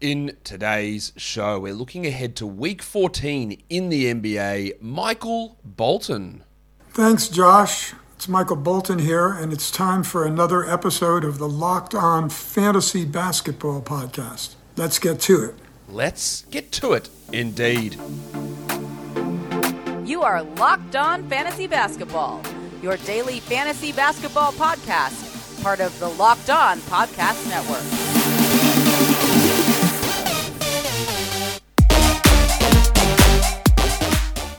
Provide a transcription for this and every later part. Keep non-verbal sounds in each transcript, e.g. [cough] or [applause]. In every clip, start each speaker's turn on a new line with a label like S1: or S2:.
S1: In today's show, we're looking ahead to week 14 in the NBA. Michael Bolton.
S2: Thanks, Josh. It's Michael Bolton here, and it's time for another episode of the Locked On Fantasy Basketball Podcast. Let's get to it.
S1: Let's get to it, indeed.
S3: You are Locked On Fantasy Basketball, your daily fantasy basketball podcast, part of the Locked On Podcast Network.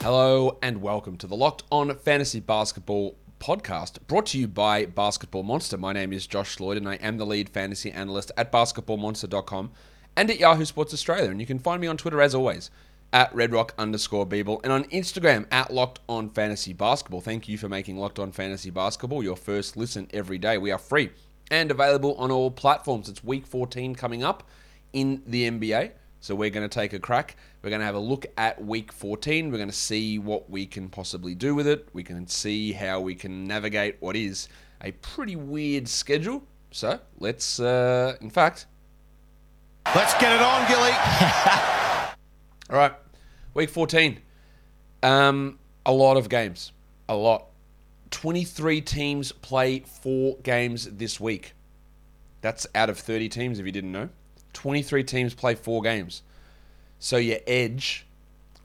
S1: Hello and welcome to the Locked On Fantasy Basketball podcast brought to you by Basketball Monster. My name is Josh Lloyd and I am the lead fantasy analyst at basketballmonster.com and at Yahoo Sports Australia. And you can find me on Twitter as always at redrock underscore bball and on Instagram at Locked On Fantasy Basketball. Thank you for making Locked On Fantasy Basketball your first listen every day. We are free and available on all platforms. It's week 14 coming up in the NBA. So we're going to take a crack. We're going to have a look at week 14. We're going to see what we can possibly do with it. We can see how we can navigate what is a pretty weird schedule. So let's, uh, in fact,
S4: Let's get it on, Gilly. [laughs]
S1: all right, week 14. Um, a lot of games. A lot. 23 teams play four games this week. That's out of 30 teams, if you didn't know. 23 teams play four games. So your edge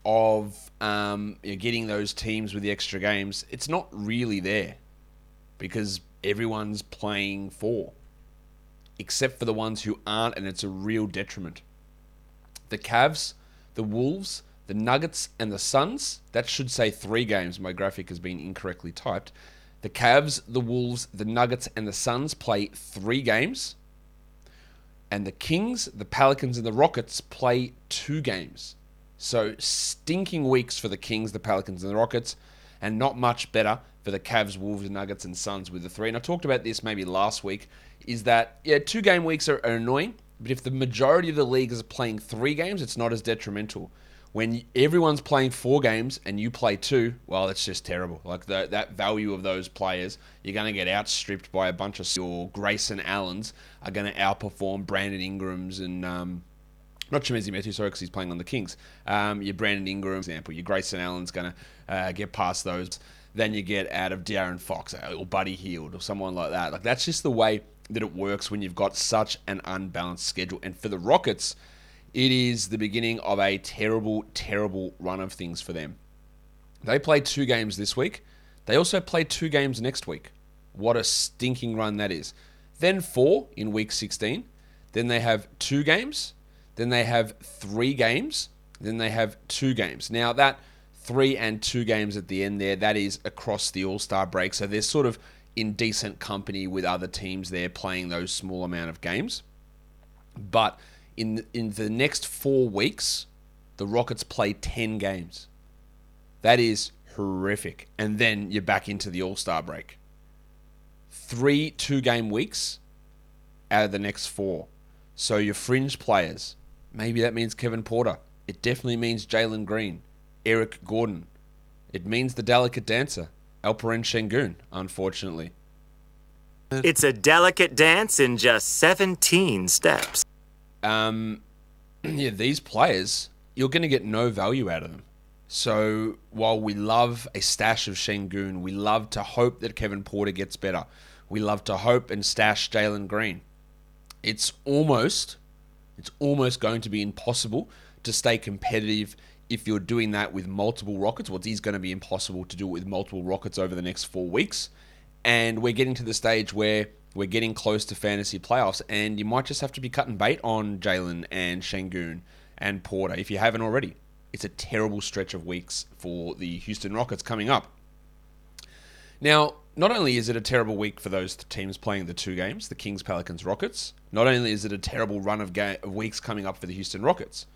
S1: of um, you're getting those teams with the extra games, it's not really there because everyone's playing four, except for the ones who aren't, and it's a real detriment. The Cavs, the Wolves, the Nuggets, and the Suns, that should say three games. My graphic has been incorrectly typed. The Cavs, the Wolves, the Nuggets, and the Suns play three games and the Kings, the Pelicans, and the Rockets play two games. So stinking weeks for the Kings, the Pelicans, and the Rockets, and not much better for the Cavs, Wolves, Nuggets, and Suns with the three. And I talked about this maybe last week. Is that yeah, two game weeks are, are annoying, but if the majority of the league is playing three games, it's not as detrimental. When everyone's playing four games and you play two, well, that's just terrible. Like the, that value of those players, you're going to get outstripped by a bunch of your Grayson Allens are going to outperform Brandon Ingrams and um, not Chimezie Metu, sorry, because he's playing on the Kings. Um, your Brandon Ingram example, your Grayson Allen's going to uh, get past those. Then you get out of De'Aaron Fox uh, or Buddy Hield or someone like that. Like that's just the way that it works when you've got such an unbalanced schedule. And for the Rockets, it is the beginning of a terrible, terrible run of things for them. They play two games this week. They also play two games next week. What a stinking run that is. Then four in week 16. Then they have two games. Then they have three games. Then they have two games. Now, that three and two games at the end there, that is across the All Star break. So they're sort of in decent company with other teams there playing those small amount of games. But in in the next four weeks, the Rockets play ten games. That is horrific. And then you're back into the All Star break. Three two game weeks out of the next four. So your fringe players, maybe that means Kevin Porter. It definitely means Jalen Green, Eric Gordon. It means the delicate dancer, Alperen Şengün, unfortunately.
S5: It's a delicate dance in just 17 steps.
S1: Um, [clears throat] yeah, these players, you're going to get no value out of them. So while we love a stash of Şengün, we love to hope that Kevin Porter gets better. We love to hope and stash Jalen Green. It's almost, it's almost going to be impossible to stay competitive if you're doing that with multiple Rockets. Well, it's going to be impossible to do it with multiple Rockets over the next four weeks. And we're getting to the stage where we're getting close to fantasy playoffs, and you might just have to be cutting bait on Jalen and Şengün and Porter if you haven't already. It's a terrible stretch of weeks for the Houston Rockets coming up. Now, not only is it a terrible week for those teams playing the two games, the Kings, Pelicans, Rockets, not only is it a terrible run of, ga- of weeks coming up for the Houston Rockets,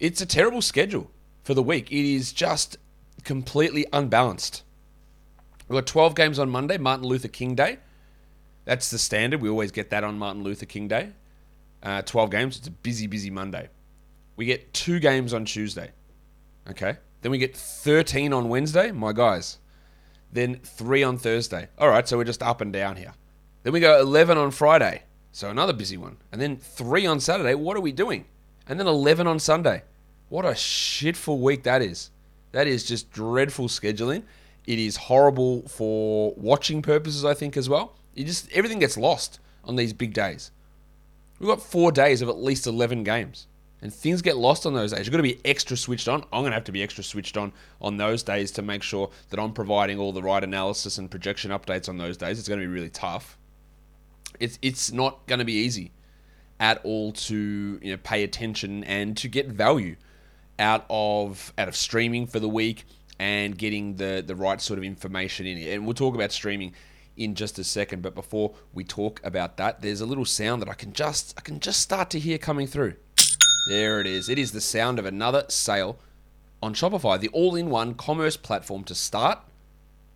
S1: it's a terrible schedule for the week. It is just completely unbalanced. We've got 12 games on Monday, Martin Luther King Day. That's the standard. We always get that on Martin Luther King Day. Uh, 12 games. It's a busy, busy Monday. We get two games on Tuesday. Okay. Then we get 13 on Wednesday. My guys. Then three on Thursday. All right. So we're just up and down here. Then we go 11 on Friday. So another busy one. And then three on Saturday. What are we doing? And then 11 on Sunday. What a shitful week that is. That is just dreadful scheduling. It is horrible for watching purposes, I think, as well. You just everything gets lost on these big days. We've got four days of at least 11 games. And things get lost on those days. You've got to be extra switched on. I'm going to have to be extra switched on on those days to make sure that I'm providing all the right analysis and projection updates on those days. It's going to be really tough. It's it's not going to be easy at all to you know pay attention and to get value out of out of streaming for the week and getting the the right sort of information in it. And we'll talk about streaming in just a second. But before we talk about that, there's a little sound that I can just I can just start to hear coming through. There it is. It is the sound of another sale on Shopify, the all-in-one commerce platform to start,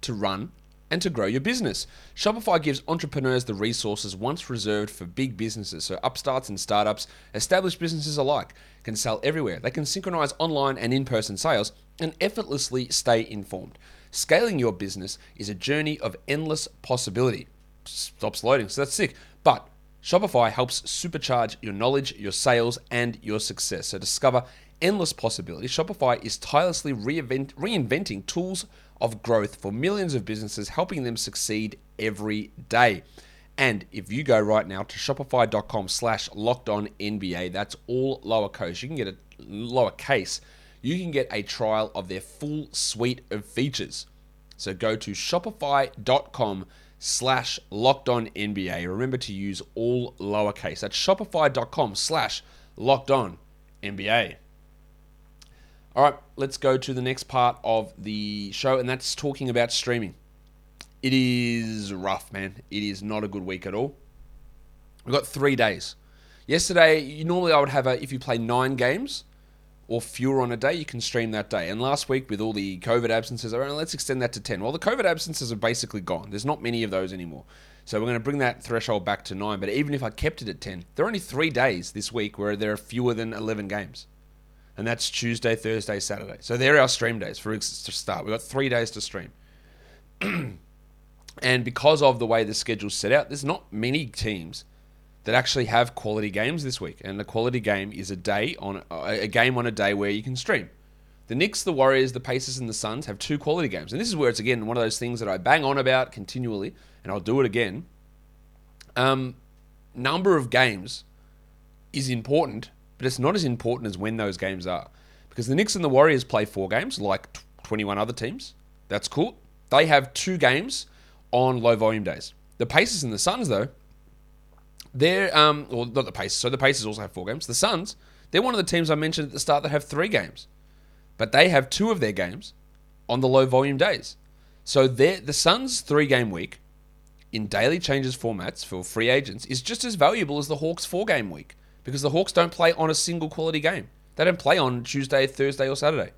S1: to run, and to grow your business. Shopify gives entrepreneurs the resources once reserved for big businesses. So upstarts and startups, established businesses alike, can sell everywhere. They can synchronize online and in-person sales and effortlessly stay informed. Scaling your business is a journey of endless possibility. Stops loading, so that's sick. But Shopify helps supercharge your knowledge, your sales, and your success. So discover endless possibilities. Shopify is tirelessly reinvent, reinventing tools of growth for millions of businesses, helping them succeed every day. And if you go right now to shopify.com slash locked on NBA, that's all lowercase. You can get a lowercase you can get a trial of their full suite of features. So go to shopify.com slash locked on NBA. Remember to use all lowercase. That's shopify.com slash locked on NBA. All right, let's go to the next part of the show, and that's talking about streaming. It is rough, man. It is not a good week at all. We've got three days. Yesterday, normally I would have a, if you play nine games, or fewer on a day, you can stream that day. And last week, with all the COVID absences, around, let's extend that to 10. Well, the COVID absences are basically gone. There's not many of those anymore. So we're going to bring that threshold back to 9. But even if I kept it at 10, there are only three days this week where there are fewer than 11 games. And that's Tuesday, Thursday, Saturday. So they're our stream days for to start. We've got three days to stream. [clears throat] and because of the way the schedule's set out, there's not many teams that actually have quality games this week. And the quality game is a day on a game on a day where you can stream. The Knicks, the Warriors, the Pacers, and the Suns have two quality games. And this is where it's again one of those things that I bang on about continually, and I'll do it again. Um, number of games is important, but it's not as important as when those games are. Because the Knicks and the Warriors play four games, like 21 other teams. That's cool. They have two games on low volume days. The Pacers and the Suns, though, they're um, well, not the Pacers. So the Pacers also have four games. The Suns, they're one of the teams I mentioned at the start that have three games, but they have two of their games on the low volume days. So the Suns' three game week in daily changes formats for free agents is just as valuable as the Hawks' four game week because the Hawks don't play on a single quality game. They don't play on Tuesday, Thursday, or Saturday.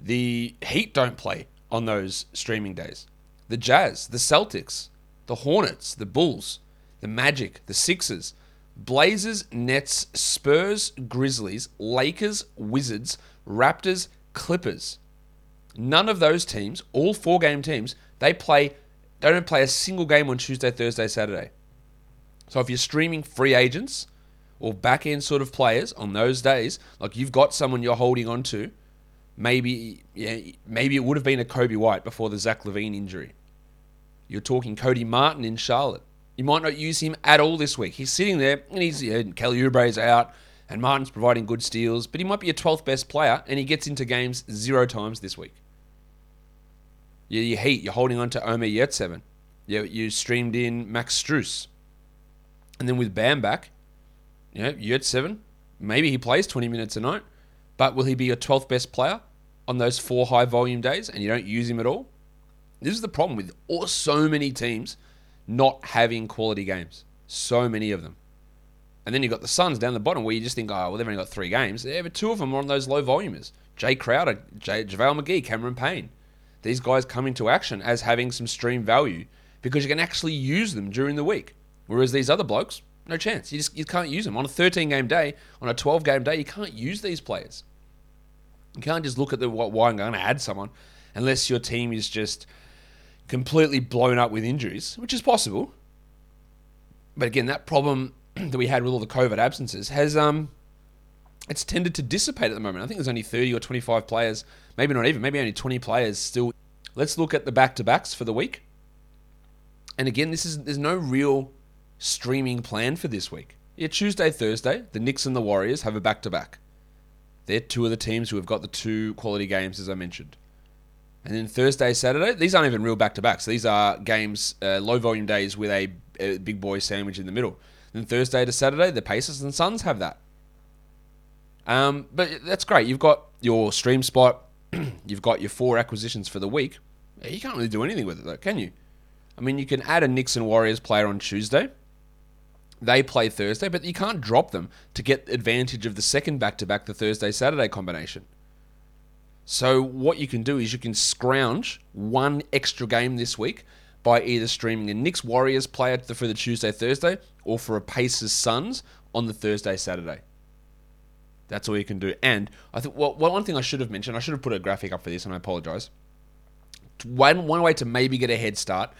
S1: The Heat don't play on those streaming days. The Jazz, the Celtics, the Hornets, the Bulls, the Magic, the Sixers, Blazers, Nets, Spurs, Grizzlies, Lakers, Wizards, Raptors, Clippers. None of those teams, all four game teams, they play they don't play a single game on Tuesday, Thursday, Saturday. So if you're streaming free agents or back end sort of players on those days, like you've got someone you're holding on to, maybe yeah, maybe it would have been a Coby White before the Zach LaVine injury. You're talking Cody Martin in Charlotte. You might not use him at all this week. He's sitting there and he's you know, Kelly Oubre's out and Martin's providing good steals, but he might be a 12th best player and he gets into games zero times this week. You, you Heat, you're holding on to Omer Yurtseven. You, you streamed in Max Strus. And then with Bam back, you know, Yurtseven, maybe he plays 20 minutes a night, but will he be your 12th best player on those four high volume days and you don't use him at all? This is the problem with all, so many teams not having quality games. So many of them. And then you've got the Suns down the bottom where you just think, oh, well, they've only got three games. Yeah, but two of them are on those low volumers. Jae Crowder, Jay, JaVale McGee, Cameron Payne. These guys come into action as having some stream value because you can actually use them during the week. Whereas these other blokes, no chance. You just you can't use them. On a 13 game day, on a 12 game day, you can't use these players. You can't just look at the why I'm going to add someone unless your team is just completely blown up with injuries, which is possible. But again, that problem [clears throat] that we had with all the COVID absences has um, it's tended to dissipate at the moment. I think there's only 30 or 25 players, maybe not even, maybe only 20 players still. Let's look at the back to backs for the week. And again, this is there's no real streaming plan for this week. Yeah, Tuesday, Thursday, the Knicks and the Warriors have a back to back. They're two of the teams who have got the two quality games, as I mentioned. And then Thursday, Saturday, these aren't even real back to backs. These are games, uh, low volume days with a, a big boy sandwich in the middle. Then Thursday to Saturday, the Pacers and Suns have that. Um, but that's great. You've got your stream spot, [clears throat] you've got your four acquisitions for the week. You can't really do anything with it, though, can you? I mean, you can add a Knicks and Warriors player on Tuesday. They play Thursday, but you can't drop them to get advantage of the second back to back, the Thursday Saturday combination. So, what you can do is you can scrounge one extra game this week by either streaming a Knicks Warriors player for the Tuesday Thursday or for a Pacers Suns on the Thursday Saturday. That's all you can do. And I think well, one thing I should have mentioned, I should have put a graphic up for this, and I apologize. One one way to maybe get a head start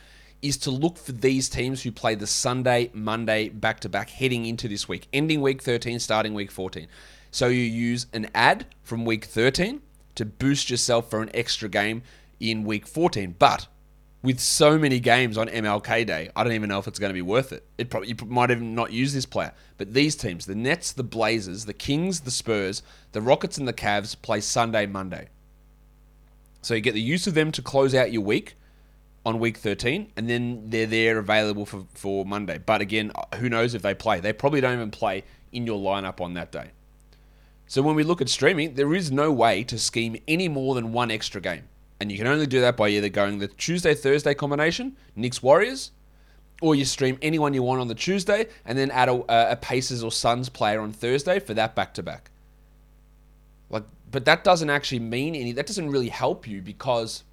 S1: is to look for these teams who play the Sunday, Monday back to back heading into this week, ending week 13, starting week 14. So you use an ad from week 13 to boost yourself for an extra game in week 14. But with so many games on MLK Day, I don't even know if it's going to be worth it. It probably you might even not use this player. But these teams, the Nets, the Blazers, the Kings, the Spurs, the Rockets, and the Cavs play Sunday, Monday. So you get the use of them to close out your week on week 13, and then they're there available for, for Monday. But again, who knows if they play? They probably don't even play in your lineup on that day. So when we look at streaming, there is no way to scheme any more than one extra game. And you can only do that by either going the Tuesday Thursday combination, Knicks Warriors, or you stream anyone you want on the Tuesday and then add a, a Pacers or Suns player on Thursday for that back to back. Like, but that doesn't actually mean any. That doesn't really help you because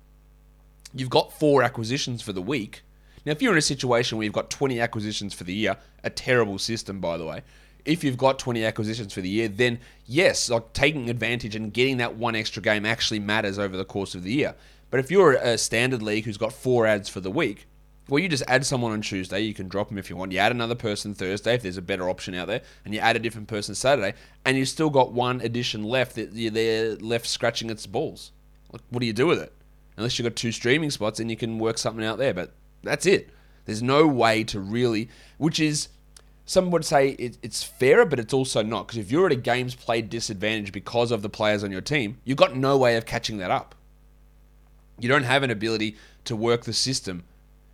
S1: you've got four acquisitions for the week. Now, if you're in a situation where you've got 20 acquisitions for the year, a terrible system, by the way. If you've got 20 acquisitions for the year, then yes, like taking advantage and getting that one extra game actually matters over the course of the year. But if you're a standard league who's got four ads for the week, well, you just add someone on Tuesday. You can drop them if you want. You add another person Thursday if there's a better option out there, and you add a different person Saturday, and you've still got one addition left that there left scratching its balls. Like, what do you do with it? unless you've got two streaming spots and you can work something out there. But that's it. There's no way to really, which is, some would say it, it's fairer, but it's also not. Because if you're at a games played disadvantage because of the players on your team, you've got no way of catching that up. You don't have an ability to work the system.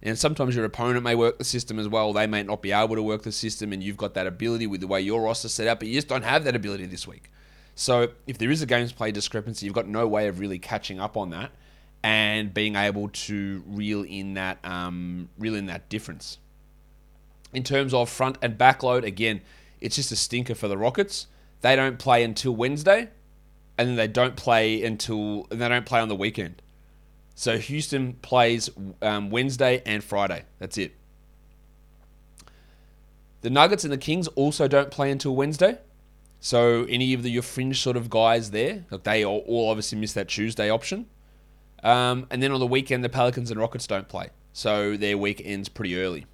S1: And sometimes your opponent may work the system as well. They may not be able to work the system, and you've got that ability with the way your roster set up, but you just don't have that ability this week. So if there is a games play discrepancy, you've got no way of really catching up on that and being able to reel in that um, reel in that difference. In terms of front and back load, again, it's just a stinker for the Rockets. They don't play until Wednesday, and then they don't play until and they don't play on the weekend. So Houston plays um, Wednesday and Friday. That's it. The Nuggets and the Kings also don't play until Wednesday. So any of the, your fringe sort of guys there, like they all, all obviously miss that Tuesday option. Um, and then on the weekend, the Pelicans and Rockets don't play. So their week ends pretty early.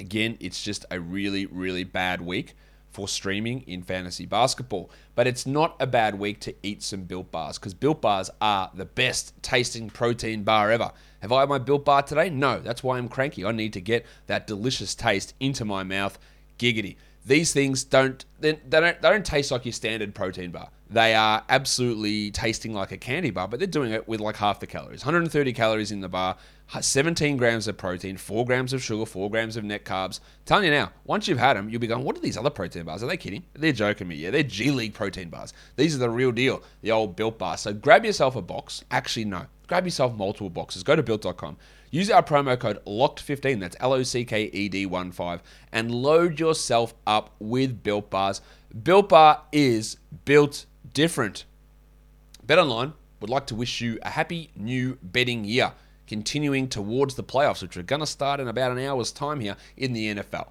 S1: Again, it's just a really, really bad week for streaming in fantasy basketball. But it's not a bad week to eat some Built Bars because Built Bars are the best tasting protein bar ever. Have I had my Built Bar today? No, that's why I'm cranky. I need to get that delicious taste into my mouth. Giggity. These things don't they, they don't they don't taste like your standard protein bar. They are absolutely tasting like a candy bar, but they're doing it with like half the calories. 130 calories in the bar, 17 grams of protein, 4 grams of sugar, 4 grams of net carbs. I'm telling you now, once you've had them, you'll be going, what are these other protein bars? Are they kidding? They're joking me. Yeah, they're G League protein bars. These are the real deal, the old built bar. So grab yourself a box. Actually, no. Grab yourself multiple boxes. Go to built.com. Use our promo code LOCKED15, that's L O C K E D 1 5, and load yourself up with built bars. Built Bar is built different. BetOnline would like to wish you a happy new betting year, continuing towards the playoffs, which are going to start in about an hour's time here in the NFL.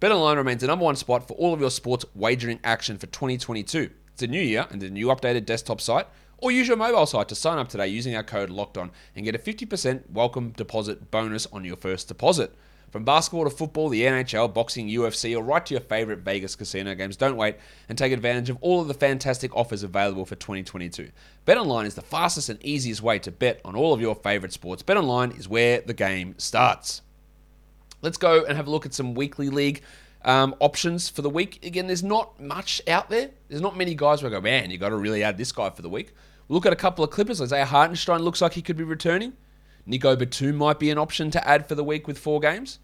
S1: BetOnline remains the number one spot for all of your sports wagering action for 2022. It's a new year and a new updated desktop site, or use your mobile site to sign up today using our code Locked On and get a 50% welcome deposit bonus on your first deposit. From basketball to football, the NHL, boxing, UFC, or right to your favorite Vegas casino games, don't wait and take advantage of all of the fantastic offers available for 2022. BetOnline is the fastest and easiest way to bet on all of your favorite sports. BetOnline is where the game starts. Let's go and have a look at some weekly league um, options for the week. Again, there's not much out there. There's not many guys where I go, man, you got to really add this guy for the week. We'll look at a couple of Clippers. Isaiah Hartenstein looks like he could be returning. Nico Batum might be an option to add for the week with four games.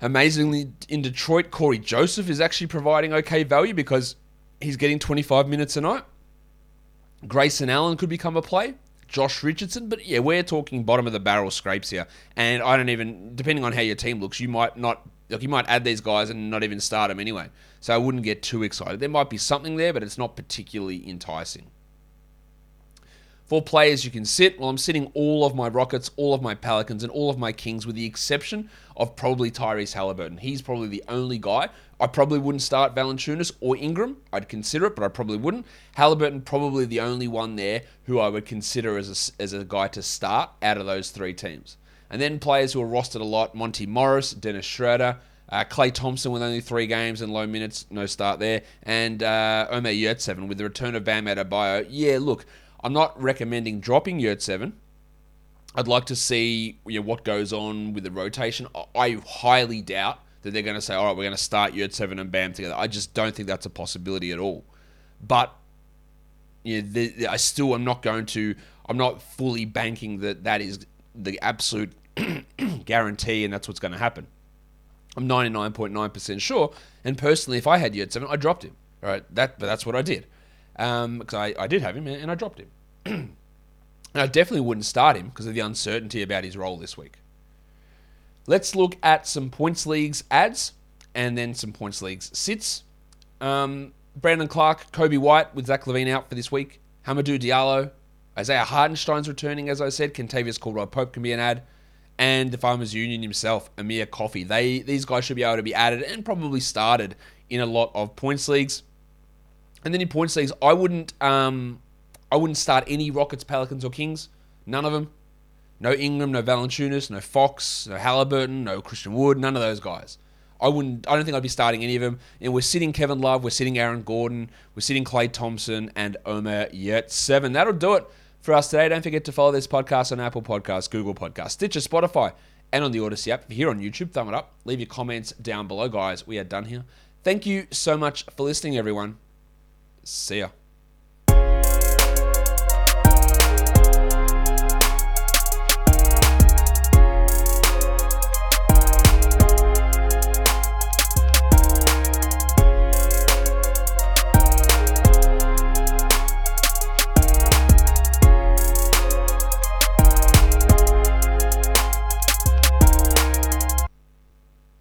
S1: Amazingly, in Detroit, Cory Joseph is actually providing okay value because he's getting 25 minutes a night. Grayson Allen could become a play. Josh Richardson, but yeah, we're talking bottom of the barrel scrapes here. And I don't even, depending on how your team looks, you might not, like you might add these guys and not even start them anyway. So I wouldn't get too excited. There might be something there, but it's not particularly enticing. For players you can sit, well, I'm sitting all of my Rockets, all of my Pelicans, and all of my Kings, with the exception of probably Tyrese Halliburton. He's probably the only guy. I probably wouldn't start Valanciunas or Ingram. I'd consider it, but I probably wouldn't. Halliburton probably the only one there who I would consider as a, as a guy to start out of those three teams. And then players who are rostered a lot: Monty Morris, Dennis Schroeder, uh, Klay Thompson with only three games and low minutes, no start there, and uh, Omer Yurtseven with the return of Bam Adebayo. Yeah, look. I'm not recommending dropping Yurtseven. I'd like to see you know, what goes on with the rotation. I highly doubt that they're going to say, all right, we're going to start Yurtseven and Bam together. I just don't think that's a possibility at all. But you know, the, the, I still am not going to, I'm not fully banking that that is the absolute [clears throat] guarantee and that's what's going to happen. I'm 99.9% sure. And personally, if I had Yurtseven, I dropped him. All right, that, but that's what I did because um, I, I did have him and I dropped him. [clears throat] and I definitely wouldn't start him because of the uncertainty about his role this week. Let's look at some points leagues ads and then some points leagues sits. Um, Brandon Clarke, Coby White with Zach LaVine out for this week. Hamidou Diallo, Isaiah Hartenstein's returning, as I said. Kentavious Caldwell Pope can be an ad. And the Farmers Union himself, Amir Coffey. They These guys should be able to be added and probably started in a lot of points leagues. And then in points leagues, I wouldn't um, I wouldn't start any Rockets, Pelicans, or Kings. None of them. No Ingram, no Valanciunas, no Fox, no Halliburton, no Christian Wood. None of those guys. I wouldn't. I don't think I'd be starting any of them. And we're sitting Kevin Love, we're sitting Aaron Gordon, we're sitting Klay Thompson and Omer Yurtseven. That'll do it for us today. Don't forget to follow this podcast on Apple Podcasts, Google Podcasts, Stitcher, Spotify, and on the Audacy app. Here on YouTube, thumb it up. Leave your comments down below, guys. We are done here. Thank you so much for listening, everyone. See ya.